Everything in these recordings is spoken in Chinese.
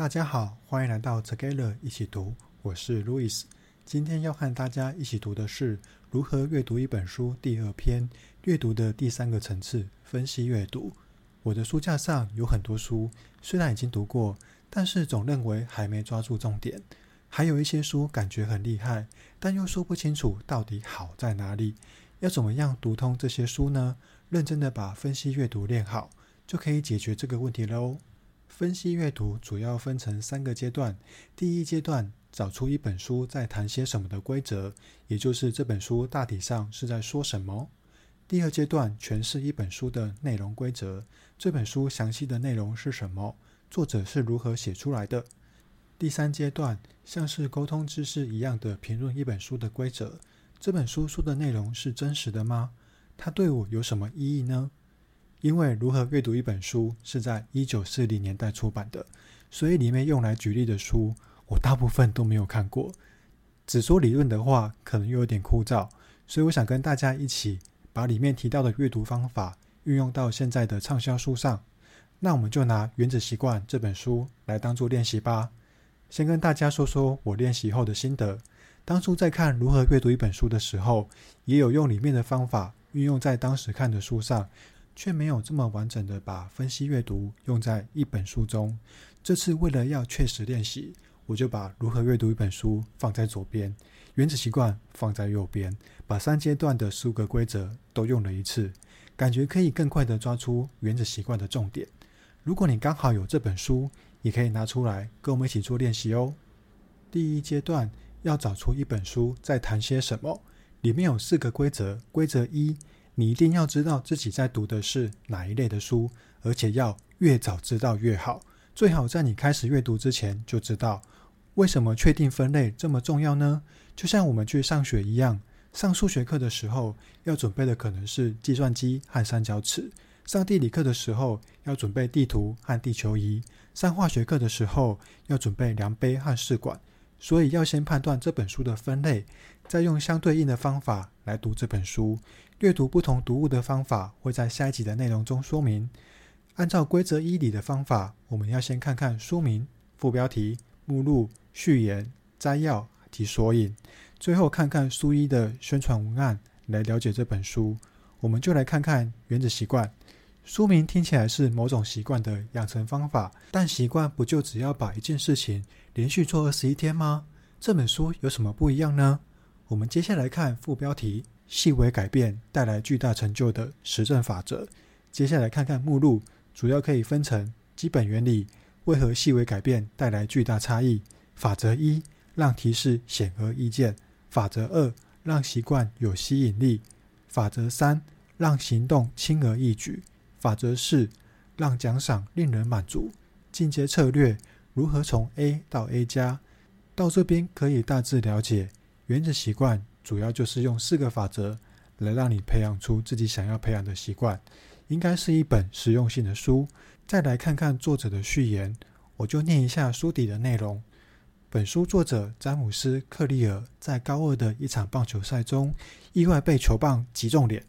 大家好，欢迎来到 Together 一起读，我是 Louis。今天要和大家一起读的是《如何阅读一本书》第二篇，阅读的第三个层次——分析阅读。我的书架上有很多书，虽然已经读过，但是总认为还没抓住重点。还有一些书感觉很厉害，但又说不清楚到底好在哪里。要怎么样读通这些书呢？认真的把分析阅读练好，就可以解决这个问题了哦。分析阅读主要分成三个阶段。第一阶段，找出一本书在谈些什么的规则，也就是这本书大体上是在说什么。第二阶段，诠释一本书的内容规则，这本书详细的内容是什么，作者是如何写出来的。第三阶段，像是沟通知识一样的评论一本书的规则，这本书说的内容是真实的吗？它对我有什么意义呢？因为如何阅读一本书是在一九四零年代出版的，所以里面用来举例的书，我大部分都没有看过。只说理论的话，可能又有点枯燥，所以我想跟大家一起把里面提到的阅读方法运用到现在的畅销书上。那我们就拿《原子习惯》这本书来当做练习吧。先跟大家说说我练习后的心得。当初在看如何阅读一本书的时候，也有用里面的方法运用在当时看的书上。却没有这么完整的把分析阅读用在一本书中。这次为了要确实练习，我就把如何阅读一本书放在左边，原子习惯放在右边，把三阶段的十五个规则都用了一次，感觉可以更快的抓出原子习惯的重点。如果你刚好有这本书，也可以拿出来跟我们一起做练习哦。第一阶段要找出一本书在谈些什么，里面有四个规则。规则一。你一定要知道自己在读的是哪一类的书，而且要越早知道越好。最好在你开始阅读之前就知道。为什么确定分类这么重要呢？就像我们去上学一样，上数学课的时候要准备的可能是计算机和三角尺；上地理课的时候要准备地图和地球仪；上化学课的时候要准备量杯和试管。所以要先判断这本书的分类，再用相对应的方法来读这本书。阅读不同读物的方法会在下一集的内容中说明。按照规则一里的方法，我们要先看看书名、副标题、目录、序言、摘要及索引，最后看看书一的宣传文案来了解这本书。我们就来看看《原子习惯》。书名听起来是某种习惯的养成方法，但习惯不就只要把一件事情连续做二十一天吗？这本书有什么不一样呢？我们接下来看副标题。细微改变带来巨大成就的实证法则。接下来看看目录，主要可以分成基本原理，为何细微改变带来巨大差异？法则一，让提示显而易见；法则二，让习惯有吸引力；法则三，让行动轻而易举；法则四，让奖赏令人满足。进阶策略，如何从 A 到 A 加？到这边可以大致了解原子习惯。主要就是用四个法则来让你培养出自己想要培养的习惯，应该是一本实用性的书。再来看看作者的序言，我就念一下书底的内容。本书作者詹姆斯·克利尔在高二的一场棒球赛中，意外被球棒击中脸，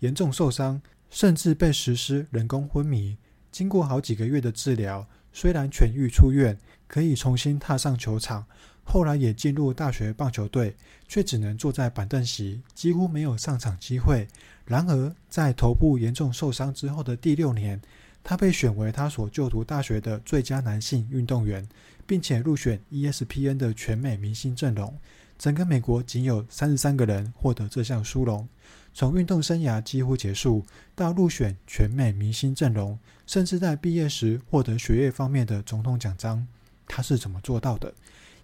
严重受伤，甚至被实施人工昏迷。经过好几个月的治疗，虽然痊愈出院，可以重新踏上球场。后来也进入大学棒球队，却只能坐在板凳席，几乎没有上场机会。然而，在头部严重受伤之后的第六年，他被选为他所就读大学的最佳男性运动员，并且入选 ESPN 的全美明星阵容。整个美国仅有三十三个人获得这项殊荣。从运动生涯几乎结束到入选全美明星阵容，甚至在毕业时获得学业方面的总统奖章，他是怎么做到的？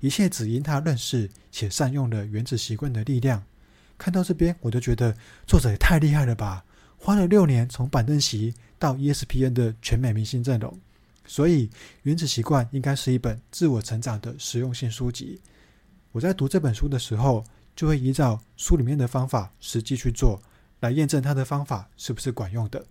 一切只因他认识且善用了原子习惯的力量。看到这边，我就觉得作者也太厉害了吧！花了六年从板凳席到 ESPN 的全美明星阵容，所以原子习惯应该是一本自我成长的实用性书籍。我在读这本书的时候，就会依照书里面的方法实际去做，来验证他的方法是不是管用的。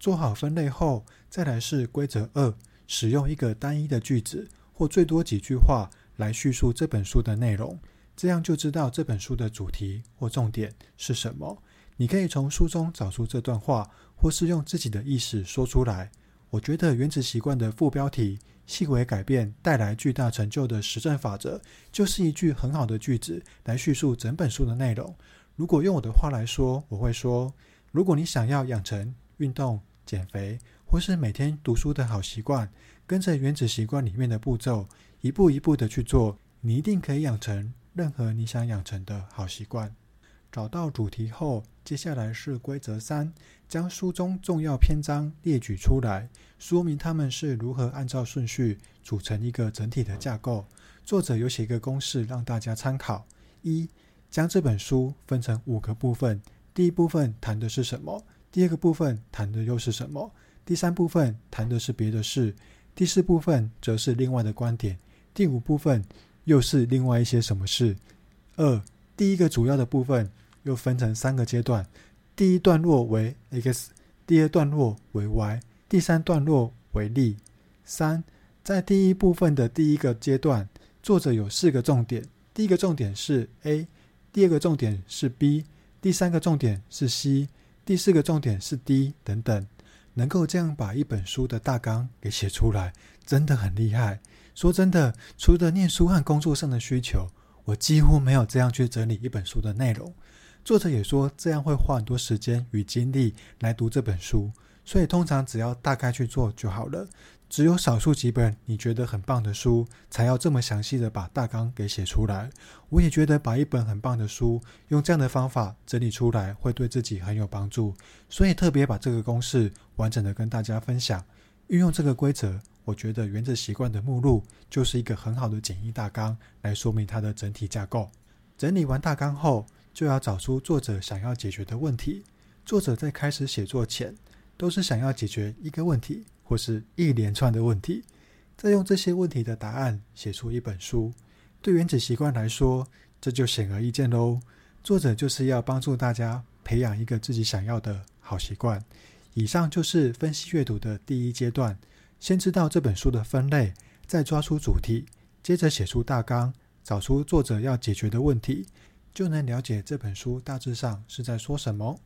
做好分类后，再来是规则二：使用一个单一的句子或最多几句话。来叙述这本书的内容，这样就知道这本书的主题或重点是什么。你可以从书中找出这段话，或是用自己的意识说出来。我觉得《原子习惯》的副标题“细微改变带来巨大成就的实证法则，就是一句很好的句子来叙述整本书的内容。如果用我的话来说，我会说：如果你想要养成运动、减肥，或是每天读书的好习惯，跟着原子习惯里面的步骤，一步一步的去做，你一定可以养成任何你想养成的好习惯。找到主题后，接下来是规则三，将书中重要篇章列举出来，说明他们是如何按照顺序组成一个整体的架构。作者有写一个公式让大家参考：一、将这本书分成五个部分，第一部分谈的是什么？第二个部分谈的又是什么？第三部分谈的是别的事，第四部分则是另外的观点，第五部分又是另外一些什么事？二、第一个主要的部分又分成三个阶段，第一段落为 x，第二段落为 y，第三段落为力。三，在第一部分的第一个阶段，作者有四个重点，第一个重点是 a，第二个重点是 b，第三个重点是 c，第四个重点是 d 等等。能够这样把一本书的大纲给写出来，真的很厉害。说真的，除了念书和工作上的需求。我几乎没有这样去整理一本书的内容。作者也说，这样会花很多时间与精力来读这本书，所以通常只要大概去做就好了。只有少数几本你觉得很棒的书，才要这么详细的把大纲给写出来。我也觉得把一本很棒的书用这样的方法整理出来，会对自己很有帮助，所以特别把这个公式完整的跟大家分享，运用这个规则。我觉得《原子习惯》的目录就是一个很好的简易大纲，来说明它的整体架构。整理完大纲后，就要找出作者想要解决的问题。作者在开始写作前，都是想要解决一个问题，或是一连串的问题，再用这些问题的答案写出一本书。对《原子习惯》来说，这就显而易见喽。作者就是要帮助大家培养一个自己想要的好习惯。以上就是分析阅读的第一阶段。先知道这本书的分类，再抓出主题，接着写出大纲，找出作者要解决的问题，就能了解这本书大致上是在说什么。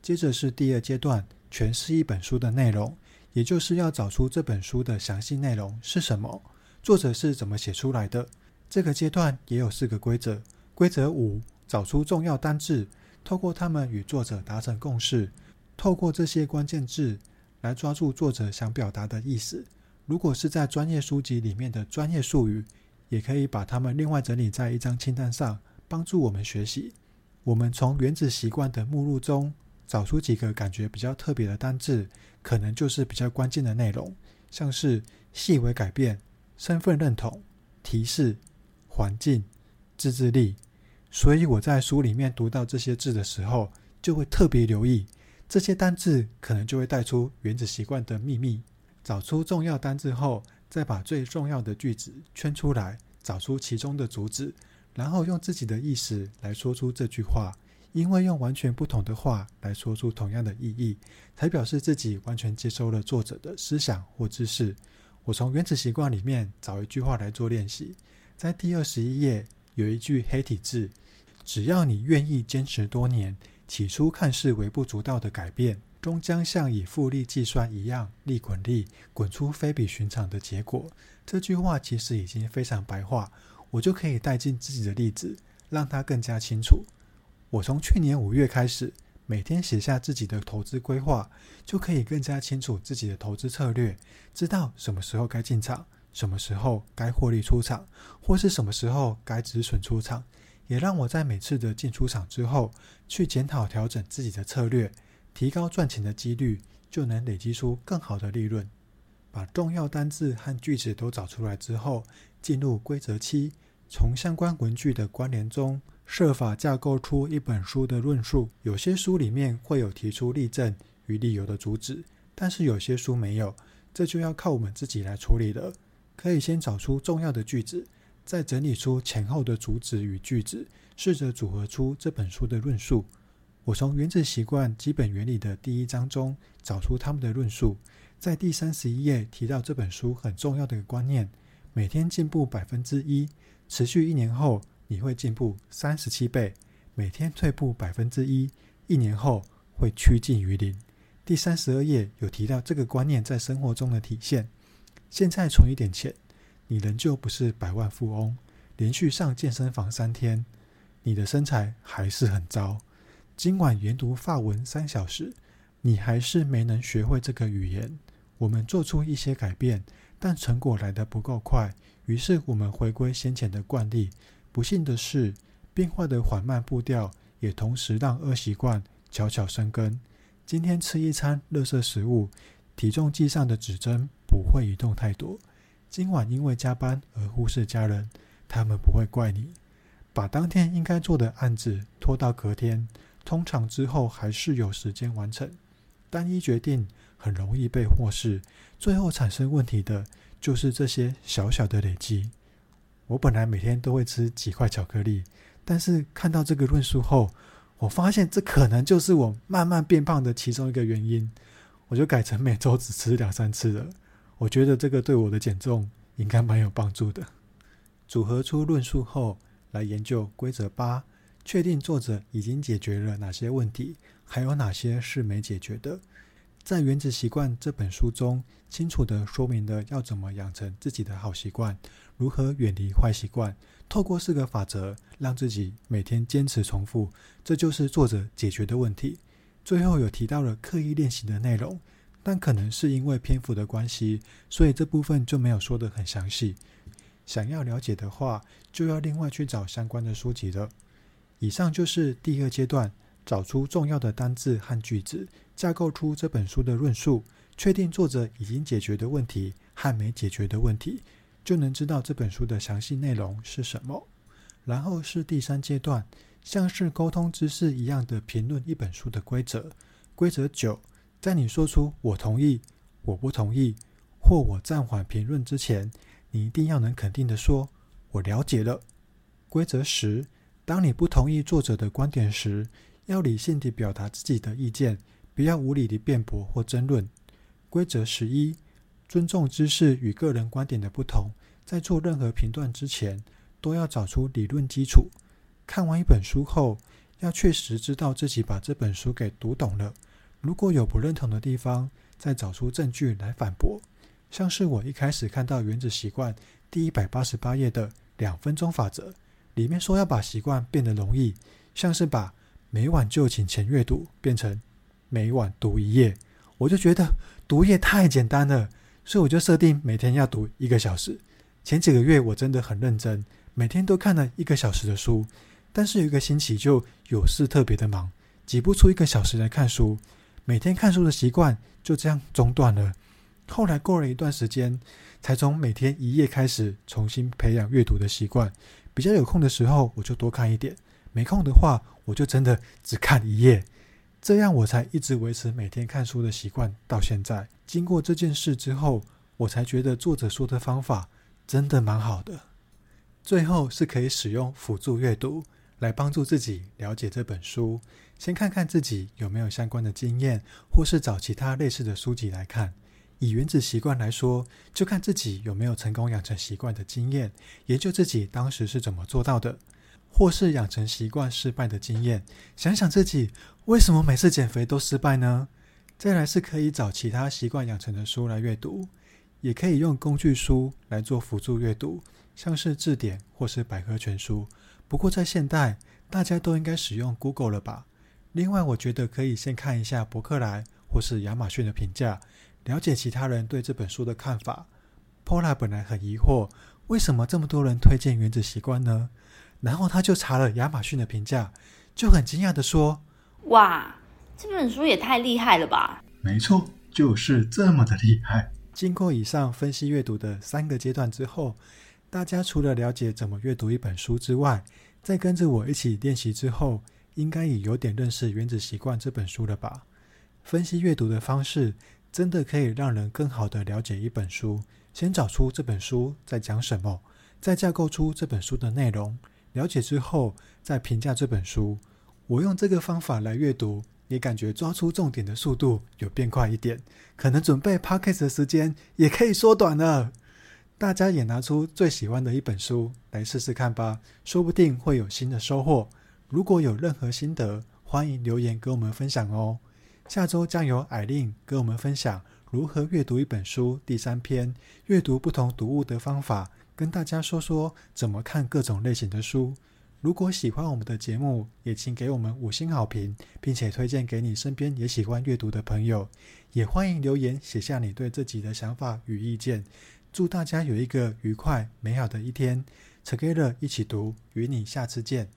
接着是第二阶段，诠释一本书的内容，也就是要找出这本书的详细内容是什么，作者是怎么写出来的。这个阶段也有四个规则。规则五：找出重要单字，透过它们与作者达成共识，透过这些关键字。来抓住作者想表达的意思。如果是在专业书籍里面的专业术语，也可以把它们另外整理在一张清单上，帮助我们学习。我们从原子习惯的目录中找出几个感觉比较特别的单字，可能就是比较关键的内容，像是细微改变、身份认同、提示、环境、自制力。所以我在书里面读到这些字的时候，就会特别留意。这些单字可能就会带出原子习惯的秘密。找出重要单字后，再把最重要的句子圈出来，找出其中的主旨，然后用自己的意思来说出这句话。因为用完全不同的话来说出同样的意义，才表示自己完全接收了作者的思想或知识。我从原子习惯里面找一句话来做练习，在第二十一页有一句黑体字：只要你愿意坚持多年。起初看似微不足道的改变，终将像以复利计算一样，利滚利，滚出非比寻常的结果。这句话其实已经非常白话，我就可以带进自己的例子，让它更加清楚。我从去年五月开始，每天写下自己的投资规划，就可以更加清楚自己的投资策略，知道什么时候该进场，什么时候该获利出场，或是什么时候该止损出场。也让我在每次的进出场之后，去检讨调整自己的策略，提高赚钱的几率，就能累积出更好的利润。把重要单字和句子都找出来之后，进入规则七，从相关文句的关联中，设法架构出一本书的论述。有些书里面会有提出例证与理由的主旨，但是有些书没有，这就要靠我们自己来处理了。可以先找出重要的句子。再整理出前后的主旨与句子，试着组合出这本书的论述。我从《原子习惯基本原理》的第一章中找出他们的论述，在第三十一页提到这本书很重要的一个观念：每天进步百分之一，持续一年后你会进步三十七倍；每天退步百分之一，一年后会趋近于零。第三十二页有提到这个观念在生活中的体现。现在存一点钱，你仍旧不是百万富翁。连续上健身房三天，你的身材还是很糟。今晚研读法文三小时，你还是没能学会这个语言。我们做出一些改变，但成果来得不够快，于是我们回归先前的惯例。不幸的是，变化的缓慢步调也同时让恶习惯悄悄生根。今天吃一餐垃圾食物，体重计上的指针不会移动太多。今晚因为加班而忽视家人，他们不会怪你。把当天应该做的案子拖到隔天，通常之后还是有时间完成。单一决定很容易被漠视，最后产生问题的就是这些小小的累积。我本来每天都会吃几块巧克力，但是看到这个论述后，我发现这可能就是我慢慢变胖的其中一个原因。我就改成每周只吃两三次了。我觉得这个对我的减重应该蛮有帮助的。组合出论述后，来研究规则八，确定作者已经解决了哪些问题，还有哪些是没解决的。在《原子习惯》这本书中，清楚地说明了要怎么养成自己的好习惯，如何远离坏习惯，透过四个法则让自己每天坚持重复，这就是作者解决的问题。最后有提到了刻意练习的内容。但可能是因为篇幅的关系，所以这部分就没有说得很详细。想要了解的话，就要另外去找相关的书籍了。以上就是第二阶段，找出重要的单字和句子，架构出这本书的论述，确定作者已经解决的问题和没解决的问题，就能知道这本书的详细内容是什么。然后是第三阶段，像是沟通知识一样的评论一本书的规则。规则九。在你说出“我同意”“我不同意”或“我暂缓评论”之前，你一定要能肯定地说“我了解了”。规则十：当你不同意作者的观点时，要理性地表达自己的意见，不要无理地辩驳或争论。规则十一：尊重知识与个人观点的不同，在做任何评断之前，都要找出理论基础。看完一本书后，要确实知道自己把这本书给读懂了。如果有不认同的地方，再找出证据来反驳。像是我一开始看到《原子习惯》第一百八十八页的两分钟法则，里面说要把习惯变得容易，像是把每晚就寝前阅读变成每晚读一页，我就觉得读页太简单了，所以我就设定每天要读一个小时。前几个月我真的很认真，每天都看了一个小时的书，但是有一个星期就有事特别的忙，挤不出一个小时来看书。每天看书的习惯就这样中断了。后来过了一段时间，才从每天一页开始重新培养阅读的习惯。比较有空的时候，我就多看一点；没空的话，我就真的只看一页。这样我才一直维持每天看书的习惯到现在。经过这件事之后，我才觉得作者说的方法真的蛮好的。最后是可以使用辅助阅读来帮助自己了解这本书。先看看自己有没有相关的经验，或是找其他类似的书籍来看。以原子习惯来说，就看自己有没有成功养成习惯的经验，研究自己当时是怎么做到的，或是养成习惯失败的经验，想想自己为什么每次减肥都失败呢？再来是可以找其他习惯养成的书来阅读，也可以用工具书来做辅助阅读，像是字典或是百科全书。不过在现代，大家都应该使用 Google 了吧？另外，我觉得可以先看一下博客来或是亚马逊的评价，了解其他人对这本书的看法。Paula 本来很疑惑，为什么这么多人推荐《原子习惯》呢？然后他就查了亚马逊的评价，就很惊讶地说：“哇，这本书也太厉害了吧！”没错，就是这么的厉害。经过以上分析阅读的三个阶段之后，大家除了了解怎么阅读一本书之外，在跟着我一起练习之后，应该也有点认识《原子习惯》这本书了吧？分析阅读的方式真的可以让人更好地了解一本书。先找出这本书在讲什么，再架构出这本书的内容。了解之后，再评价这本书。我用这个方法来阅读，也感觉抓出重点的速度有变快一点，可能准备 Podcast 的时间也可以缩短了。大家也拿出最喜欢的一本书来试试看吧，说不定会有新的收获。如果有任何心得，欢迎留言跟我们分享哦。下周将由艾琳跟我们分享如何阅读一本书第三篇，阅读不同读物的方法，跟大家说说怎么看各种类型的书。如果喜欢我们的节目，也请给我们五星好评，并且推荐给你身边也喜欢阅读的朋友。也欢迎留言写下你对自己的想法与意见。祝大家有一个愉快美好的一天。Together 一起读，与你下次见。